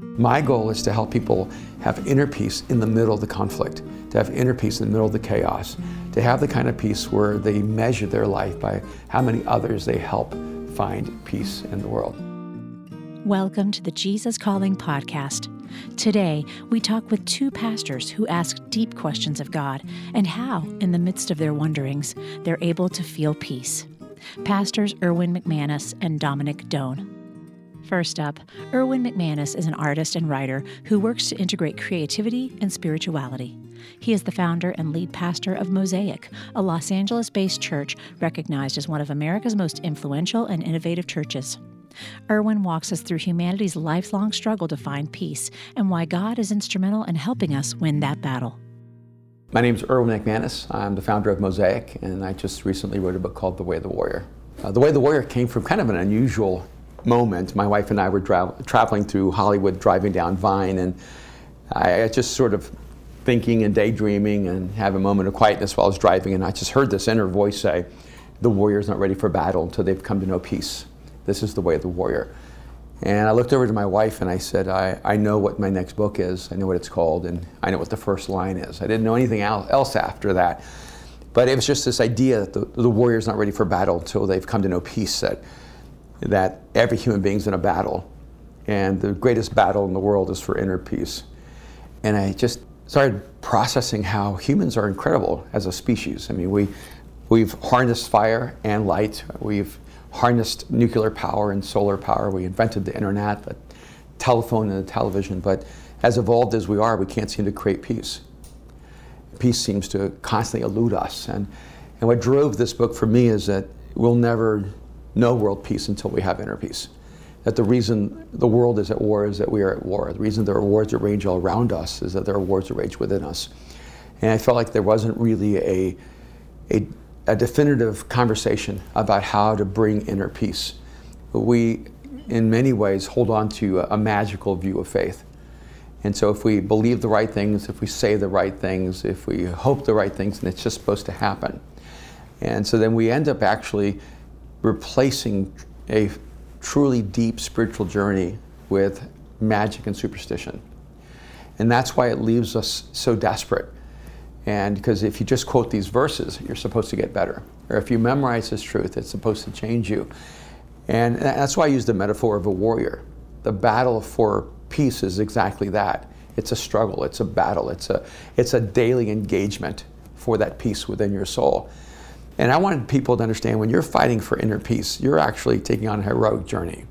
My goal is to help people have inner peace in the middle of the conflict, to have inner peace in the middle of the chaos, to have the kind of peace where they measure their life by how many others they help find peace in the world. Welcome to the Jesus Calling podcast. Today, we talk with two pastors who ask deep questions of God and how, in the midst of their wonderings, they're able to feel peace. Pastors Erwin McManus and Dominic Done. First up, Erwin McManus is an artist and writer who works to integrate creativity and spirituality. He is the founder and lead pastor of Mosaic, a Los Angeles based church recognized as one of America's most influential and innovative churches. Erwin walks us through humanity's lifelong struggle to find peace and why God is instrumental in helping us win that battle. My name is Erwin McManus. I'm the founder of Mosaic, and I just recently wrote a book called The Way of the Warrior. Uh, the Way of the Warrior came from kind of an unusual moment. My wife and I were tra- traveling through Hollywood, driving down Vine, and I just sort of thinking and daydreaming and have a moment of quietness while I was driving, and I just heard this inner voice say, "The warrior's not ready for battle until they've come to know peace. This is the way of the warrior." And I looked over to my wife and I said, I, I know what my next book is. I know what it's called, and I know what the first line is. I didn't know anything else after that. But it was just this idea that the, the warrior's not ready for battle until they've come to know peace, that that every human being's in a battle, and the greatest battle in the world is for inner peace. And I just started processing how humans are incredible as a species. I mean, we, we've harnessed fire and light, we've harnessed nuclear power and solar power, we invented the internet, the telephone, and the television, but as evolved as we are, we can't seem to create peace. Peace seems to constantly elude us. And, and what drove this book for me is that we'll never no world peace until we have inner peace. That the reason the world is at war is that we are at war. The reason there are wars that rage all around us is that there are wars that rage within us. And I felt like there wasn't really a, a, a definitive conversation about how to bring inner peace. We, in many ways, hold on to a, a magical view of faith. And so, if we believe the right things, if we say the right things, if we hope the right things, and it's just supposed to happen. And so then we end up actually replacing a truly deep spiritual journey with magic and superstition. And that's why it leaves us so desperate. And because if you just quote these verses, you're supposed to get better. Or if you memorize this truth, it's supposed to change you. And that's why I use the metaphor of a warrior. The battle for peace is exactly that. It's a struggle, it's a battle, it's a, it's a daily engagement for that peace within your soul. And I wanted people to understand when you're fighting for inner peace, you're actually taking on a heroic journey.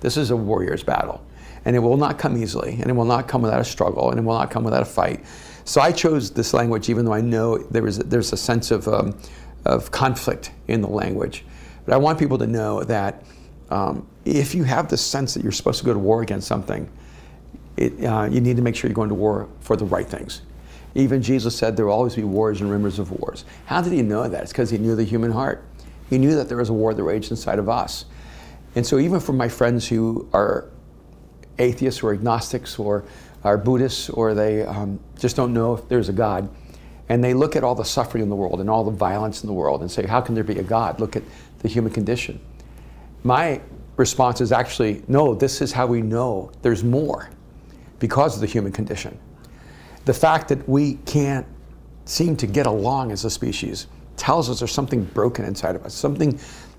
This is a warrior's battle. And it will not come easily, and it will not come without a struggle, and it will not come without a fight. So I chose this language, even though I know there is there's a sense of, um, of conflict in the language. But I want people to know that um, if you have the sense that you're supposed to go to war against something, it, uh, you need to make sure you're going to war for the right things. Even Jesus said there will always be wars and rumors of wars. How did he know that? It's because he knew the human heart. He knew that there was a war that raged inside of us. And so, even for my friends who are atheists or agnostics or are Buddhists or they um, just don't know if there's a God, and they look at all the suffering in the world and all the violence in the world and say, How can there be a God? Look at the human condition. My response is actually, No, this is how we know there's more because of the human condition the fact that we can't seem to get along as a species tells us there's something broken inside of us. Something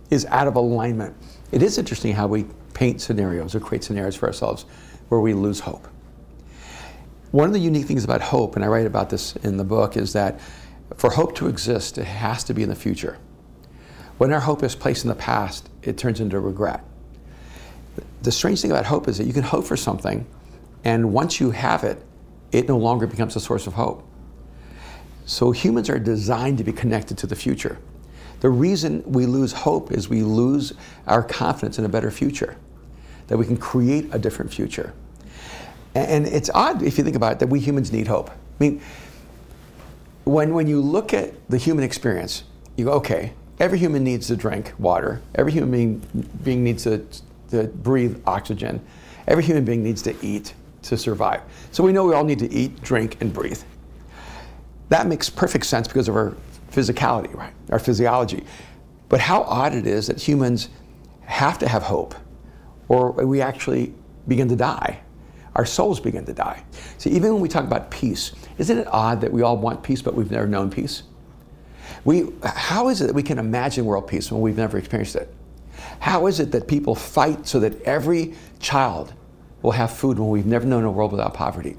is out of alignment. It is interesting how we paint scenarios or create scenarios for ourselves where we lose hope. One of the unique things about hope, and I write about this in the book, is that for hope to exist, it has to be in the future. When our hope is placed in the past, it turns into regret. The strange thing about hope is that you can hope for something, and once you have it, it no longer becomes a source of hope. So humans are designed to be connected to the future. The reason we lose hope is we lose our confidence in a better future, that we can create a different future. And it's odd if you think about it that we humans need hope. I mean, when, when you look at the human experience, you go, okay, every human needs to drink water, every human being, needs to, to breathe oxygen, every human being needs to eat, to survive. So we know we all need to eat, drink, and breathe. That makes perfect sense because of our physicality, right? Our physiology. But how odd it is that humans have to have hope, or we actually begin to die, our souls begin to die. See, even when we talk about peace, isn't it odd that we all want peace, but we've never known peace? We, how is it that we can imagine world peace when we've never experienced it? How is it that people fight so that every child will have food when we've never known a world without poverty?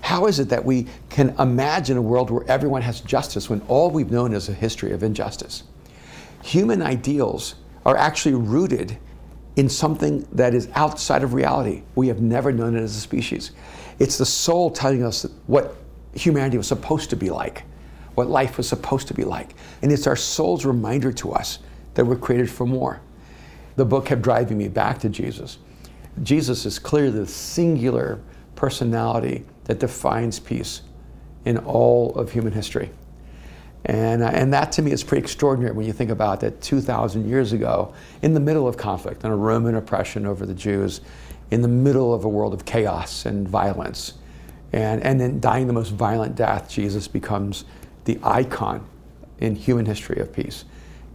How is it that we can imagine a world where everyone has justice when all we've known is a history of injustice? Human ideals are actually rooted in something that is outside of reality. We have never known it as a species. It's the soul telling us what humanity was supposed to be like, what life was supposed to be like. And it's our soul's reminder to us that we're created for more. The book kept driving me back to Jesus. Jesus is clearly the singular personality that defines peace in all of human history. And, uh, and that to me is pretty extraordinary when you think about that 2,000 years ago, in the middle of conflict and a Roman oppression over the Jews, in the middle of a world of chaos and violence, and, and then dying the most violent death, Jesus becomes the icon in human history of peace,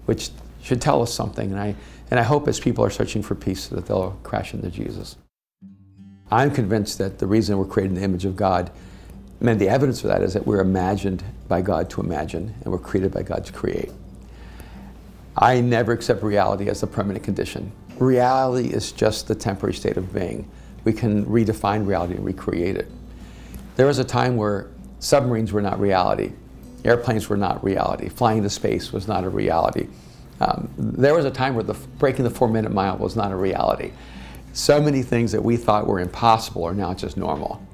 which should tell us something. And I, and I hope as people are searching for peace that they'll crash into Jesus. I'm convinced that the reason we're created in the image of God mean, the evidence for that is that we're imagined by God to imagine, and we're created by God to create. I never accept reality as a permanent condition. Reality is just the temporary state of being. We can redefine reality and recreate it. There was a time where submarines were not reality, airplanes were not reality, flying to space was not a reality. Um, there was a time where the, breaking the four minute mile was not a reality. So many things that we thought were impossible are now just normal.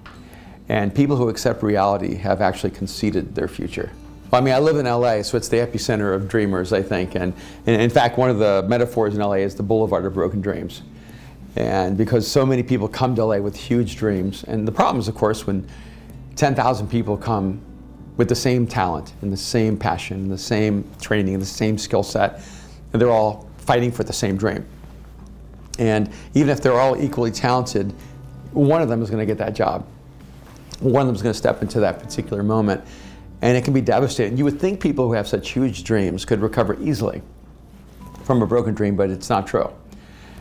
And people who accept reality have actually conceded their future. Well, I mean, I live in LA, so it's the epicenter of dreamers, I think. And, and in fact, one of the metaphors in LA is the boulevard of broken dreams. And because so many people come to LA with huge dreams, and the problem is, of course, when 10,000 people come with the same talent and the same passion, and the same training, and the same skill set, and they're all fighting for the same dream. And even if they're all equally talented, one of them is going to get that job one of them is going to step into that particular moment. And it can be devastating. You would think people who have such huge dreams could recover easily from a broken dream, but it's not true.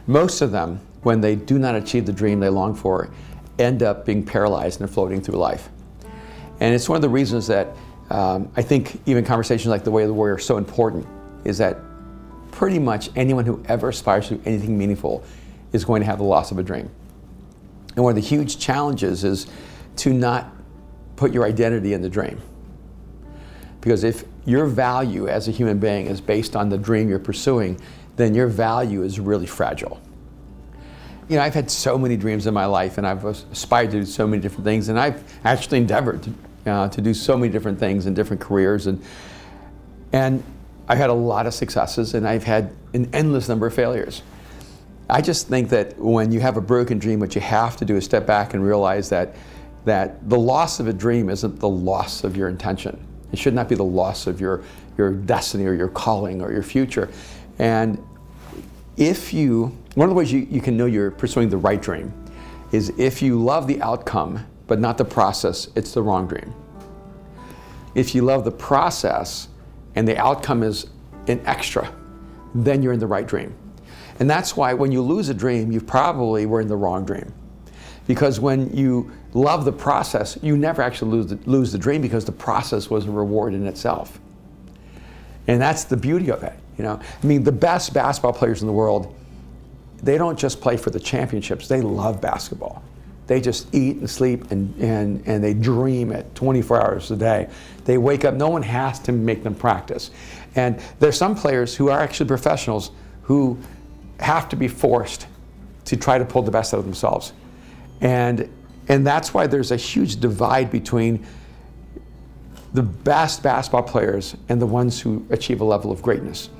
Most of them, when they do not achieve the dream they long for, end up being paralyzed and floating through life. And it's one of the reasons that um, I think even conversations like The Way of the Warrior are so important, is that pretty much anyone who ever aspires to anything meaningful is going to have the loss of a dream. And one of the huge challenges is to not put your identity in the dream. Because if your value as a human being is based on the dream you're pursuing, then your value is really fragile. You know, I've had so many dreams in my life, and I've aspired to do so many different things, and I've actually endeavored to, uh, to do so many different things in different careers, and and I've had a lot of successes, and I've had an endless number of failures. I just think that when you have a broken dream, what you have to do is step back and realize that that the loss of a dream isn't the loss of your intention. It should not be the loss of your, your destiny or your calling or your future. And if you, one of the ways you, you can know you're pursuing the right dream is if you love the outcome but not the process, it's the wrong dream. If you love the process and the outcome is an extra, then you're in the right dream. And that's why when you lose a dream, you probably were in the wrong dream. Because when you love the process, you never actually lose the, lose the dream because the process was a reward in itself. And that's the beauty of it. You know, I mean, the best basketball players in the world, they don't just play for the championships. They love basketball. They just eat and sleep and, and, and they dream it 24 hours a day. They wake up, no one has to make them practice. And there's some players who are actually professionals who have to be forced to try to pull the best out of themselves. And, and that's why there's a huge divide between the best basketball players and the ones who achieve a level of greatness.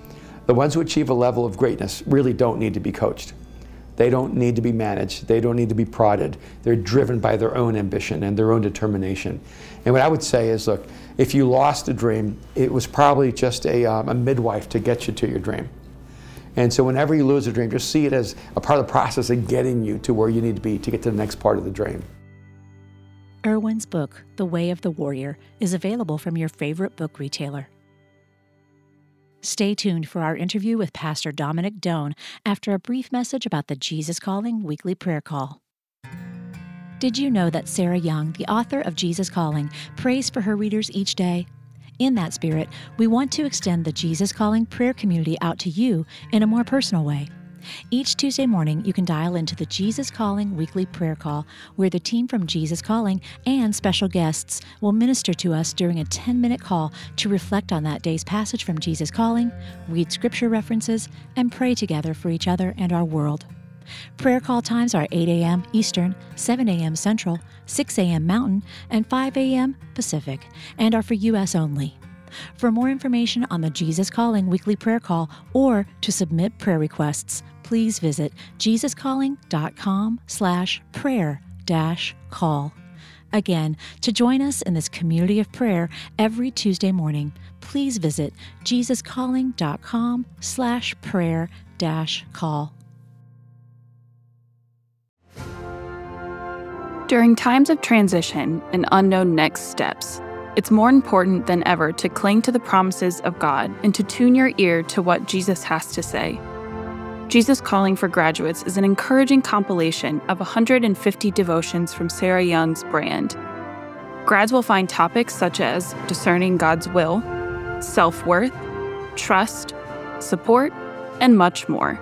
The ones who achieve a level of greatness really don't need to be coached. They don't need to be managed. They don't need to be prodded. They're driven by their own ambition and their own determination. And what I would say is look, if you lost a dream, it was probably just a, um, a midwife to get you to your dream. And so whenever you lose a dream, just see it as a part of the process of getting you to where you need to be to get to the next part of the dream. Erwin's book, The Way of the Warrior, is available from your favorite book retailer. Stay tuned for our interview with Pastor Dominic Done after a brief message about the Jesus Calling weekly prayer call. Did you know that Sarah Young, the author of Jesus Calling, prays for her readers each day? In that spirit, we want to extend the Jesus Calling prayer community out to you in a more personal way. Each Tuesday morning, you can dial into the Jesus Calling weekly prayer call, where the team from Jesus Calling and special guests will minister to us during a 10 minute call to reflect on that day's passage from Jesus Calling, read scripture references, and pray together for each other and our world. Prayer call times are 8 a.m. Eastern, 7 a.m. Central, 6 a.m. Mountain, and 5 a.m. Pacific, and are for U.S. only. For more information on the Jesus Calling weekly prayer call or to submit prayer requests, please visit jesuscalling.com slash prayer dash call. Again, to join us in this community of prayer every Tuesday morning, please visit jesuscalling.com slash prayer dash call. During times of transition and unknown next steps, it's more important than ever to cling to the promises of God and to tune your ear to what Jesus has to say. Jesus Calling for Graduates is an encouraging compilation of 150 devotions from Sarah Young's brand. Grads will find topics such as discerning God's will, self worth, trust, support, and much more.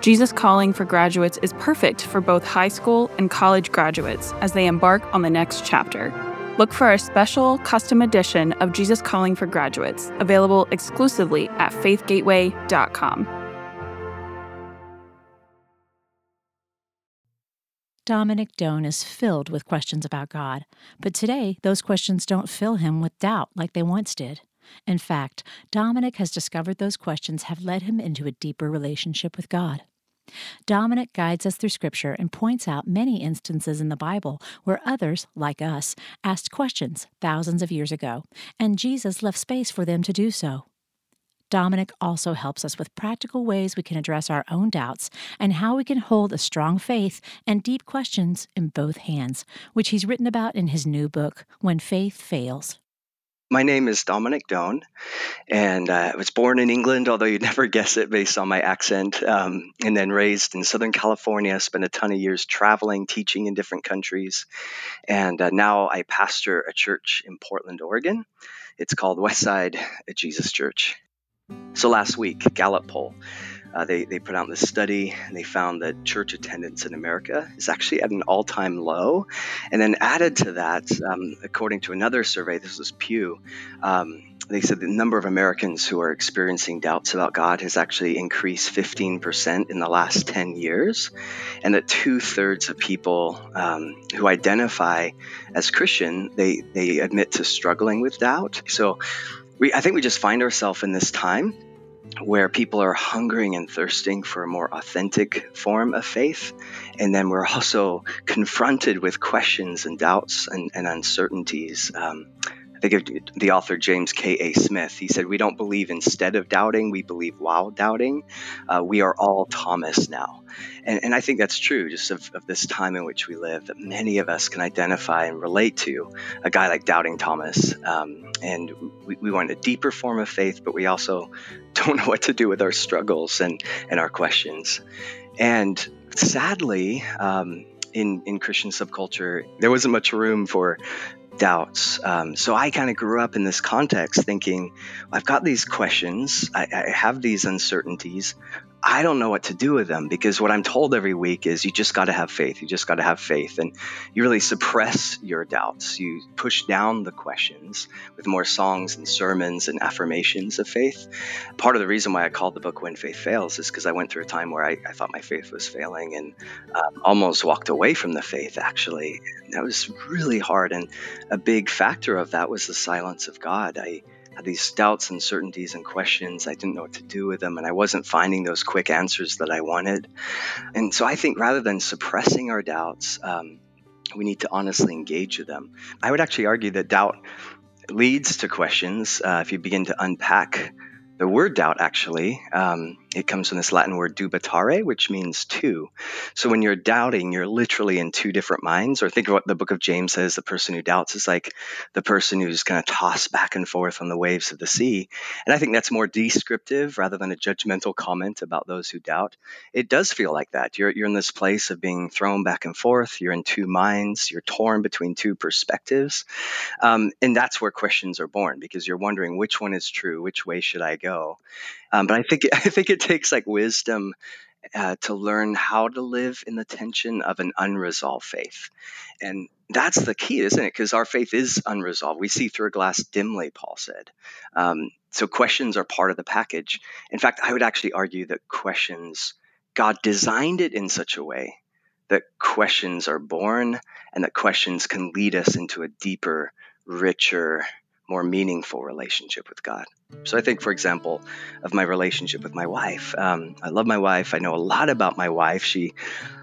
Jesus Calling for Graduates is perfect for both high school and college graduates as they embark on the next chapter. Look for our special custom edition of Jesus Calling for Graduates, available exclusively at faithgateway.com. Dominic Done is filled with questions about God, but today those questions don't fill him with doubt like they once did. In fact, Dominic has discovered those questions have led him into a deeper relationship with God. Dominic guides us through Scripture and points out many instances in the Bible where others, like us, asked questions thousands of years ago, and Jesus left space for them to do so. Dominic also helps us with practical ways we can address our own doubts and how we can hold a strong faith and deep questions in both hands, which he's written about in his new book, When Faith Fails. My name is Dominic Done, and uh, I was born in England, although you'd never guess it based on my accent, um, and then raised in Southern California. Spent a ton of years traveling, teaching in different countries, and uh, now I pastor a church in Portland, Oregon. It's called Westside Jesus Church. So last week, Gallup poll uh, they, they put out this study and they found that church attendance in America is actually at an all time low. And then added to that, um, according to another survey, this was Pew, um, they said the number of Americans who are experiencing doubts about God has actually increased 15% in the last 10 years, and that two thirds of people um, who identify as Christian they they admit to struggling with doubt. So, we I think we just find ourselves in this time where people are hungering and thirsting for a more authentic form of faith. And then we're also confronted with questions and doubts and, and uncertainties. Um, I think the author James K.A. Smith. He said, We don't believe instead of doubting, we believe while doubting. Uh, we are all Thomas now. And, and I think that's true just of, of, this time in which we live, that many of us can identify and relate to a guy like Doubting Thomas. Um, and we, we want a deeper form of faith, but we also don't know what to do with our struggles and, and our questions. And sadly, um, in, in Christian subculture, there wasn't much room for doubts. Um, so I kind of grew up in this context thinking, I've got these questions, I, I have these uncertainties. I don't know what to do with them because what I'm told every week is you just got to have faith. You just got to have faith. And you really suppress your doubts. You push down the questions with more songs and sermons and affirmations of faith. Part of the reason why I called the book When Faith Fails is because I went through a time where I, I thought my faith was failing and um, almost walked away from the faith, actually. And that was really hard. And a big factor of that was the silence of God. I had these doubts, uncertainties, and questions. I didn't know what to do with them, and I wasn't finding those quick answers that I wanted. And so I think rather than suppressing our doubts, um, we need to honestly engage with them. I would actually argue that doubt leads to questions uh, if you begin to unpack the word doubt, actually. Um, it comes from this Latin word dubitare, which means two. So when you're doubting, you're literally in two different minds. Or think of what the book of James says the person who doubts is like the person who's kind of tossed back and forth on the waves of the sea. And I think that's more descriptive rather than a judgmental comment about those who doubt. It does feel like that. You're, you're in this place of being thrown back and forth. You're in two minds. You're torn between two perspectives. Um, and that's where questions are born because you're wondering which one is true, which way should I go? Um, but I think I think it takes like wisdom uh, to learn how to live in the tension of an unresolved faith, and that's the key, isn't it? Because our faith is unresolved. We see through a glass dimly, Paul said. Um, so questions are part of the package. In fact, I would actually argue that questions, God designed it in such a way that questions are born and that questions can lead us into a deeper, richer, more meaningful relationship with God. So I think, for example, of my relationship with my wife. Um, I love my wife. I know a lot about my wife. She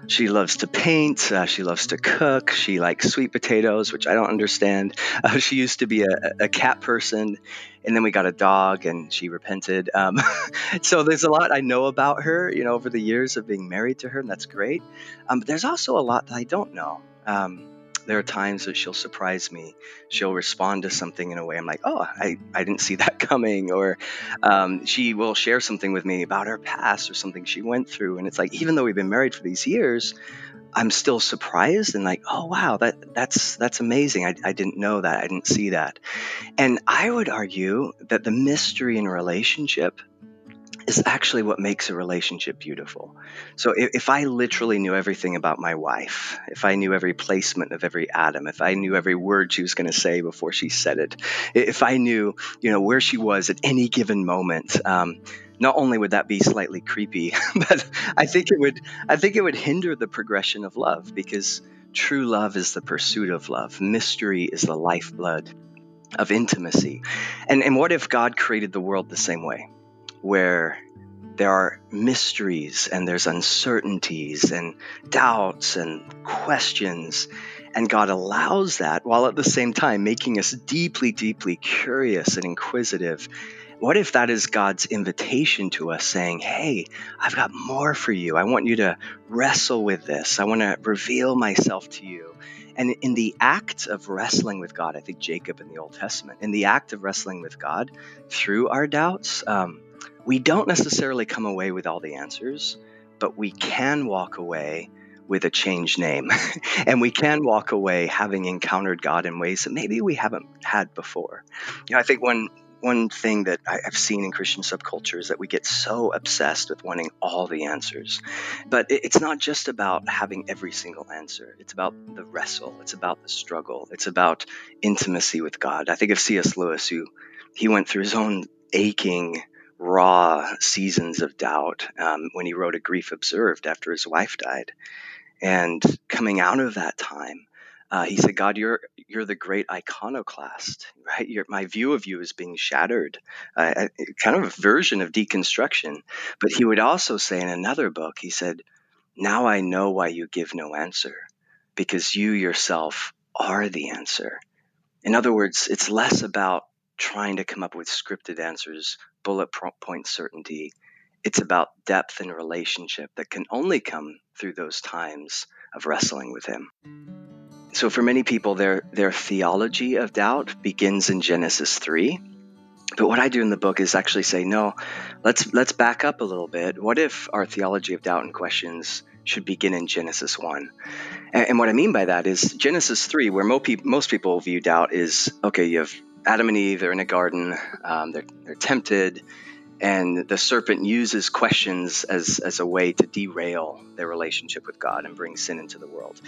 she loves to paint. Uh, she loves to cook. She likes sweet potatoes, which I don't understand. Uh, she used to be a, a, cat person, and then we got a dog, and she repented. Um, so there's a lot I know about her, you know, over the years of being married to her, and that's great. Um, but there's also a lot that I don't know. Um, there are times that she'll surprise me. She'll respond to something in a way I'm like, oh, I, I didn't see that coming. Or um, she will share something with me about her past or something she went through. And it's like, even though we've been married for these years, I'm still surprised and like, oh wow, that that's that's amazing. I, I didn't know that. I didn't see that. And I would argue that the mystery in a relationship is actually what makes a relationship beautiful. So if, if, I literally knew everything about my wife, if I knew every placement of every atom, if I knew every word she was going to say before she said it, if I knew, you know, where she was at any given moment, um, not only would that be slightly creepy, but I think it would, I think it would hinder the progression of love because true love is the pursuit of love. Mystery is the lifeblood of intimacy. And, and what if God created the world the same way? Where there are mysteries and there's uncertainties and doubts and questions. And God allows that while at the same time making us deeply, deeply curious and inquisitive. What if that is God's invitation to us saying, Hey, I've got more for you. I want you to wrestle with this. I want to reveal myself to you. And in the act of wrestling with God, I think Jacob in the Old Testament, in the act of wrestling with God through our doubts, um, we don't necessarily come away with all the answers, but we can walk away with a changed name. and we can walk away having encountered God in ways that maybe we haven't had before. You know, I think one one thing that I've seen in Christian subculture is that we get so obsessed with wanting all the answers. But it's not just about having every single answer. It's about the wrestle. It's about the struggle. It's about intimacy with God. I think of C.S. Lewis, who he went through his own aching raw seasons of doubt um, when he wrote A Grief Observed after his wife died. And coming out of that time, uh, he said, God, you're you're the great iconoclast, right? You're, my view of you is being shattered, uh, kind of a version of deconstruction. But he would also say in another book, he said, Now I know why you give no answer, because you yourself are the answer. In other words, it's less about trying to come up with scripted answers, bullet point certainty. It's about depth and relationship that can only come through those times of wrestling with Him. So, for many people, their, their theology of doubt begins in Genesis 3. But what I do in the book is actually say, no, let's let's back up a little bit. What if our theology of doubt and questions should begin in Genesis 1? And, what I mean by that is Genesis 3, where most people view doubt is okay, you have Adam and Eve, they're in a garden, um, they're, they're tempted, and the serpent uses questions as, as a way to derail their relationship with God and bring sin into the world.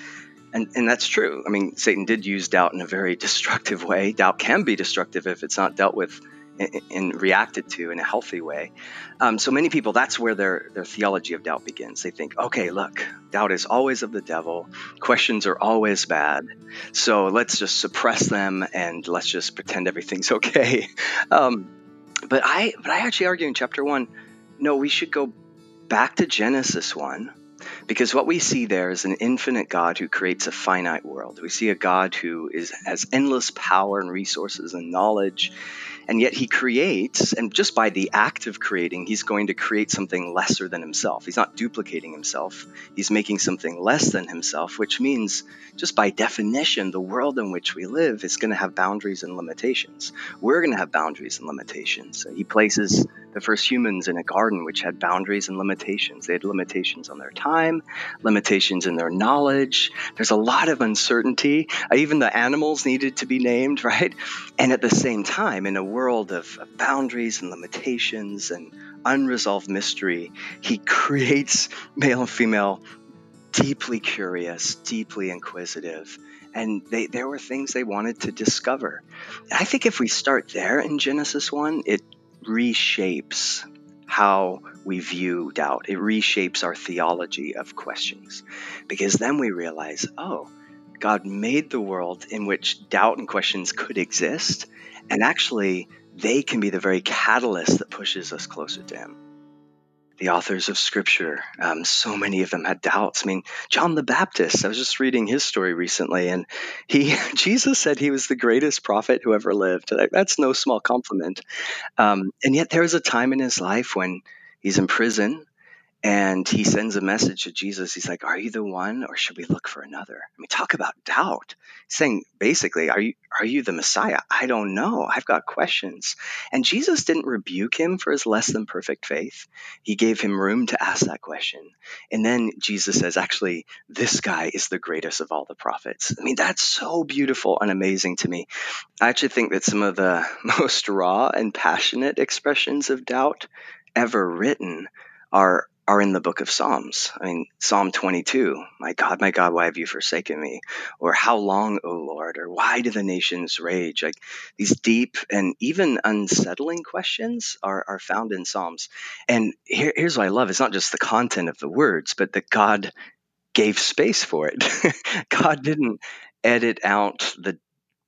And, and that's true. I mean, Satan did use doubt in a very destructive way. Doubt can be destructive if it's not dealt with and reacted to in a healthy way. Um, so many people, that's where their, their theology of doubt begins. They think, okay, look, doubt is always of the devil, questions are always bad. So let's just suppress them and let's just pretend everything's okay. Um, but I, but I actually argue in chapter one, no, we should go back to Genesis one Because what we see there is an infinite God who creates a finite world. We see a God who is has endless power and resources and knowledge and yet he creates, and just by the act of creating, he's going to create something lesser than himself. He's not duplicating himself, he's making something less than himself, which means, just by definition, the world in which we live is going to have boundaries and limitations. We're going to have boundaries and limitations. He places the first humans in a garden which had boundaries and limitations. They had limitations on their time, limitations in their knowledge. There's a lot of uncertainty. Even the animals needed to be named, right? And at the same time, in a world of boundaries and limitations and unresolved mystery, he creates male and female deeply curious, deeply inquisitive, and they, there were things they wanted to discover. I think if we start there in Genesis 1, it reshapes how we view doubt. It reshapes our theology of questions. Because then we realize, oh, God made the world in which doubt and questions could exist, and actually, they can be the very catalyst that pushes us closer to Him the authors of scripture. Um, so many of them had doubts. I mean, John the Baptist, I was just reading his story recently, and he, Jesus said he was the greatest prophet who ever lived. That's no small compliment. Um, and yet there was a time in his life when he's in prison and he sends a message to Jesus. He's like, Are you the one, or should we look for another? I mean, talk about doubt. He's saying basically, Are you are you the Messiah? I don't know. I've got questions. And Jesus didn't rebuke him for his less than perfect faith. He gave him room to ask that question. And then Jesus says, Actually, this guy is the greatest of all the prophets. I mean, that's so beautiful and amazing to me. I actually think that some of the most raw and passionate expressions of doubt ever written are are in the book of Psalms. I mean, Psalm 22, my God, my God, why have you forsaken me? Or how long, O Lord? Or why do the nations rage? Like these deep and even unsettling questions are, are found in Psalms. And here, here's what I love it's not just the content of the words, but that God gave space for it. God didn't edit out the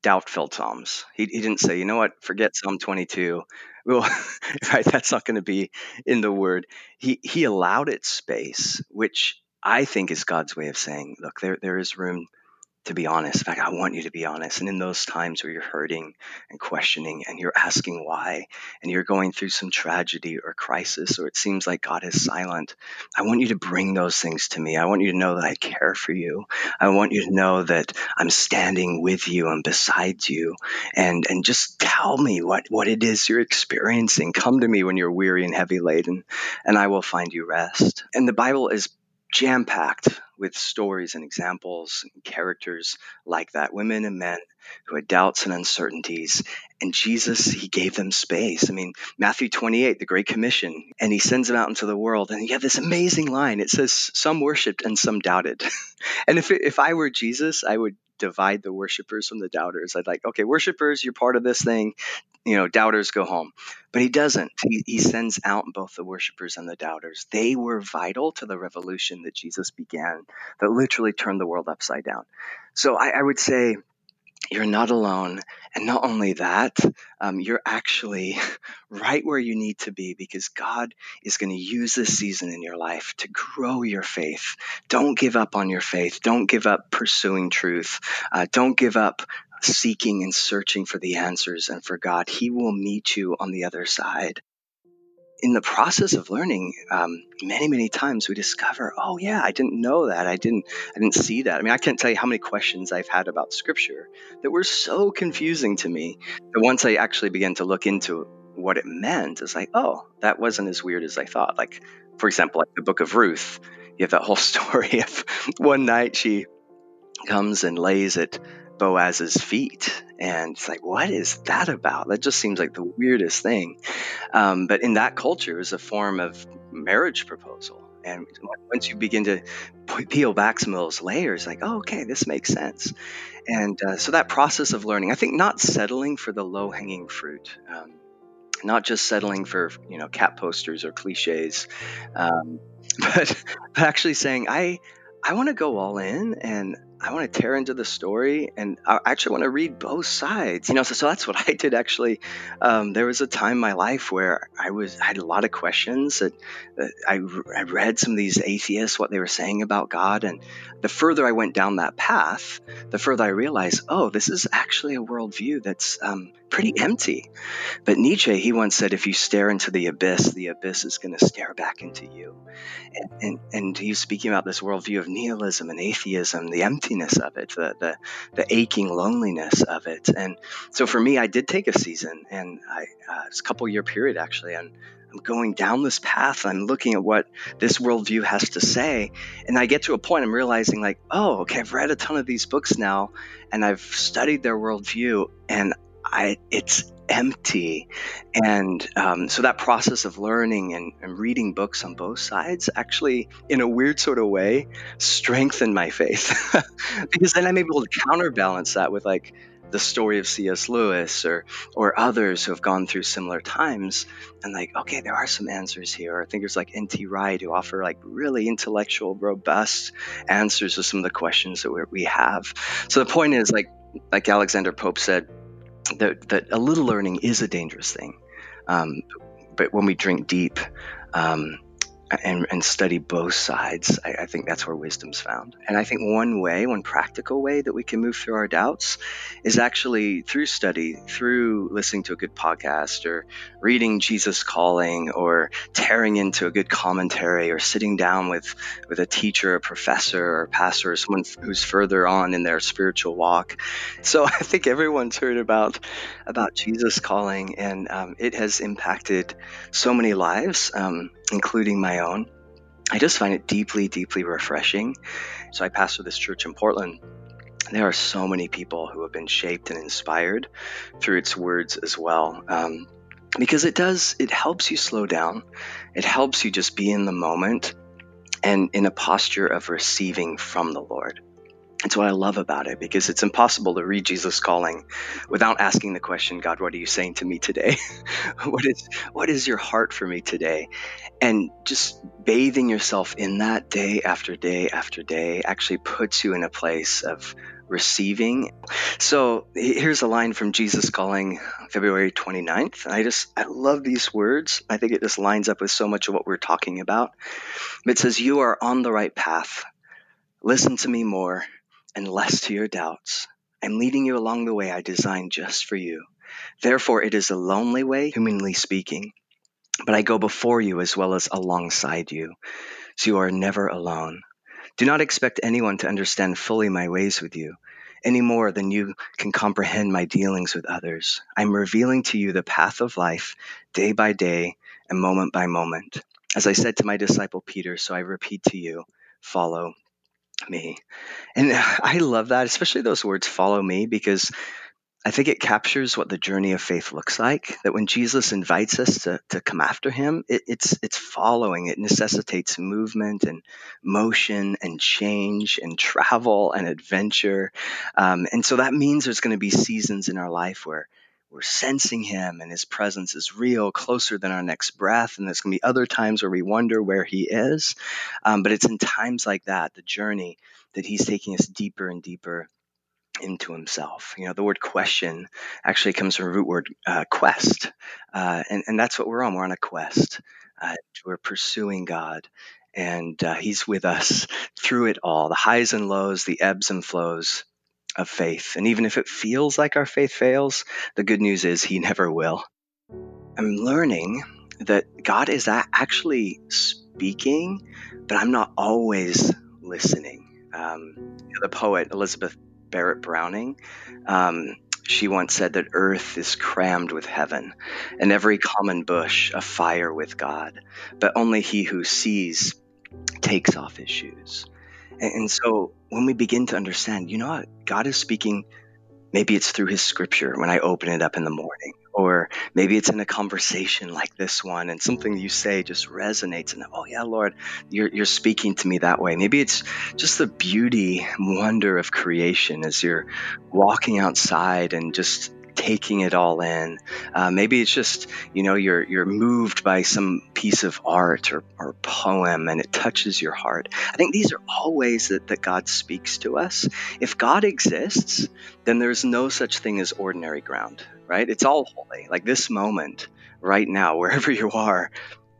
doubt filled Psalms. He, he didn't say, you know what, forget Psalm 22 well, right, that's not going to be in the word. He he allowed it space, which I think is God's way of saying, look, there there is room to be honest. In fact, I want you to be honest. And in those times where you're hurting and questioning and you're asking why and you're going through some tragedy or crisis or it seems like God is silent, I want you to bring those things to me. I want you to know that I care for you. I want you to know that I'm standing with you and beside you and and just tell me what what it is you're experiencing. Come to me when you're weary and heavy laden and I will find you rest. And the Bible is jam packed with stories and examples and characters like that women and men who had doubts and uncertainties. And Jesus, he gave them space. I mean, Matthew 28, the Great Commission, and he sends them out into the world. And you have this amazing line. It says, Some worshiped and some doubted. and if, if I were Jesus, I would divide the worshipers from the doubters. I'd like, okay, worshipers, you're part of this thing you know, doubters go home. But he doesn't. He, he sends out both the worshipers and the doubters. They were vital to the revolution that Jesus began, that literally turned the world upside down. So I, I would say you're not alone. And not only that, um, you're actually right where you need to be because God is going to use this season in your life to grow your faith. Don't give up on your faith. Don't give up pursuing truth. Uh, don't give up seeking and searching for the answers and for God, He will meet you on the other side. In the process of learning, um, many many times we discover, oh yeah, I didn't know that. I didn't I didn't see that. I mean, I can't tell you how many questions I've had about Scripture that were so confusing to me that once I actually began to look into what it meant, it's like, oh, that wasn't as weird as I thought. Like, for example, like the Book of Ruth, you have that whole story of one night she comes and lays at Boaz's feet. And it's like, what is that about? That just seems like the weirdest thing. Um, but in that culture, it was a form of marriage proposal. And once you begin to peel back some of those layers, like, oh, okay, this makes sense. And uh, so that process of learning, I think not settling for the low hanging fruit, um, not just settling for, you know, cat posters or cliches, um, but, but actually saying, I, I want to go all in and I want to tear into the story and I actually want to read both sides. You know, so, so that's what I did actually. Um, there was a time in my life where I was I had a lot of questions that, that I, I read some of these atheists what they were saying about God, and the further I went down that path, the further I realized, oh, this is actually a worldview that's um, pretty empty. But Nietzsche, he once said, if you stare into the abyss, the abyss is going to stare back into you. And, and, and he's speaking about this worldview of nihilism and atheism, the emptiness of it, the, the, the aching loneliness of it. And so for me, I did take a season, and I, uh, it's a couple year period actually, and I'm going down this path. I'm looking at what this worldview has to say. And I get to a point, I'm realizing, like, oh, okay, I've read a ton of these books now and I've studied their worldview and I, it's empty. And um, so that process of learning and, and, reading books on both sides actually, in a weird sort of way, strengthened my faith. because then I'm able to counterbalance that with like, the story of C.S. Lewis or or others who have gone through similar times and like okay there are some answers here I think there's like N.T. Wright who offer like really intellectual robust answers to some of the questions that we have so the point is like like Alexander Pope said that, that a little learning is a dangerous thing. Um, but when we drink deep um, and, and study both sides. I, I, think that's where wisdom's found. And I think one way, one practical way that we can move through our doubts is actually through study, through listening to a good podcast or reading Jesus Calling or tearing into a good commentary or sitting down with, with a teacher, a professor, or a pastor, or someone who's further on in their spiritual walk. So I think everyone's heard about, about Jesus Calling, and um, it has impacted so many lives. Um, including my own. I just find it deeply, deeply refreshing. So I pastor this church in Portland. There are so many people who have been shaped and inspired through its words as well. Um, because it does, it helps you slow down. It helps you just be in the moment and in a posture of receiving from the Lord. It's what I love about it because it's impossible to read Jesus calling without asking the question, God, what are you saying to me today? what is what is your heart for me today? And just bathing yourself in that day after day after day actually puts you in a place of receiving. So here's a line from Jesus calling February 29th. I just I love these words. I think it just lines up with so much of what we're talking about. It says you are on the right path. Listen to me more and less to your doubts. I'm leading you along the way I designed just for you. Therefore, it is a lonely way, humanly speaking, but I go before you as well as alongside you, so you are never alone. Do not expect anyone to understand fully my ways with you, any more than you can comprehend my dealings with others. I'm revealing to you the path of life day by day and moment by moment. As I said to my disciple Peter, so I repeat to you follow me. And I love that, especially those words, follow me, because I think it captures what the journey of faith looks like. That when Jesus invites us to, to come after him, it, it's it's following. It necessitates movement and motion and change and travel and adventure. Um, and so that means there's going to be seasons in our life where we're sensing him and his presence is real, closer than our next breath. And there's going to be other times where we wonder where he is. Um, but it's in times like that, the journey, that he's taking us deeper and deeper into himself. You know, the word question actually comes from a root word uh, quest. Uh, and, and that's what we're on. We're on a quest. Uh, we're pursuing God. And uh, he's with us through it all the highs and lows, the ebbs and flows of faith. And even if it feels like our faith fails, the good news is He never will. I'm learning that God is actually speaking, but I'm not always listening. Um, the poet Elizabeth Barrett Browning, um, she once said that earth is crammed with heaven, and every common bush afire with God, but only he who sees takes off his shoes. And, and so when we begin to understand, you know what, God is speaking, maybe it's through his scripture when I open it up in the morning, or maybe it's in a conversation like this one and something you say just resonates and oh yeah lord you're, you're speaking to me that way. Maybe it's just the beauty and wonder of creation as you're walking outside and just taking it all in. Uh, maybe it's just you know you're you're moved by some piece of art or, or poem and it touches your heart. I think these are all ways that, that God speaks to us. If God exists, then there's no such thing as ordinary ground, right? It's all holy. Like this moment right now, wherever you are,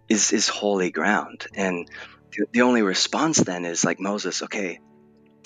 is is holy ground. And the, the only response then is like Moses, okay,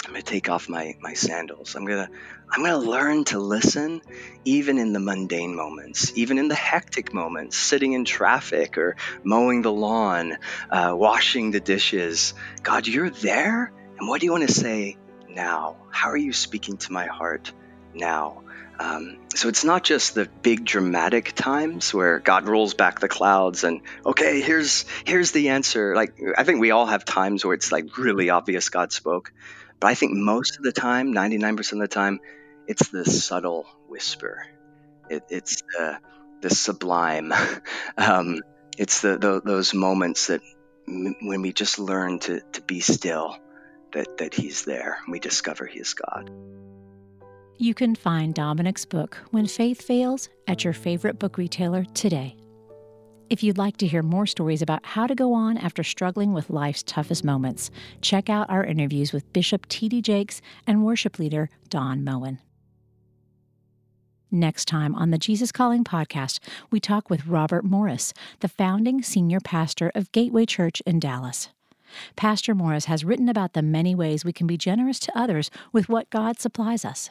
I'm gonna take off my my sandals. I'm gonna I'm gonna learn to listen, even in the mundane moments, even in the hectic moments, sitting in traffic or mowing the lawn, uh, washing the dishes. God, you're there, and what do you want to say now? How are you speaking to my heart now? Um, so it's not just the big dramatic times where God rolls back the clouds and okay, here's here's the answer. Like I think we all have times where it's like really obvious God spoke. But I think most of the time, 99% of the time, it's the subtle whisper. It, it's the, the sublime. um, it's the, the, those moments that m- when we just learn to, to be still, that, that He's there. And we discover He is God. You can find Dominic's book, When Faith Fails, at your favorite book retailer today. If you'd like to hear more stories about how to go on after struggling with life's toughest moments, check out our interviews with Bishop T.D. Jakes and worship leader Don Moen. Next time on the Jesus Calling podcast, we talk with Robert Morris, the founding senior pastor of Gateway Church in Dallas. Pastor Morris has written about the many ways we can be generous to others with what God supplies us.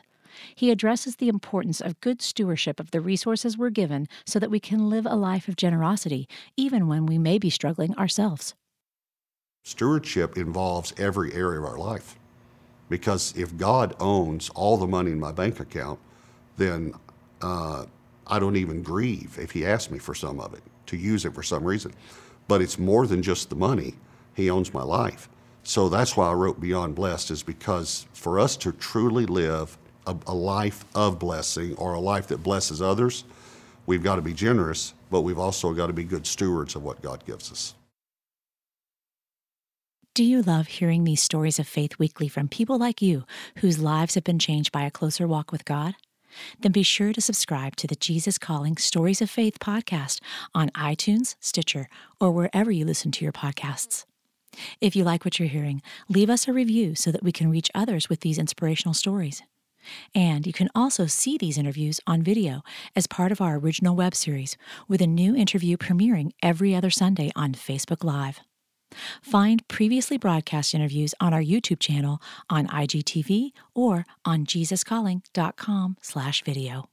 He addresses the importance of good stewardship of the resources we're given so that we can live a life of generosity, even when we may be struggling ourselves. Stewardship involves every area of our life. Because if God owns all the money in my bank account, then uh, I don't even grieve if He asks me for some of it, to use it for some reason. But it's more than just the money, He owns my life. So that's why I wrote Beyond Blessed, is because for us to truly live a, a life of blessing or a life that blesses others, we've got to be generous, but we've also got to be good stewards of what God gives us. Do you love hearing these stories of faith weekly from people like you whose lives have been changed by a closer walk with God? Then be sure to subscribe to the Jesus Calling Stories of Faith podcast on iTunes, Stitcher, or wherever you listen to your podcasts. If you like what you're hearing, leave us a review so that we can reach others with these inspirational stories. And you can also see these interviews on video as part of our original web series, with a new interview premiering every other Sunday on Facebook Live. Find previously broadcast interviews on our YouTube channel on IGTV or on jesuscalling.com/video.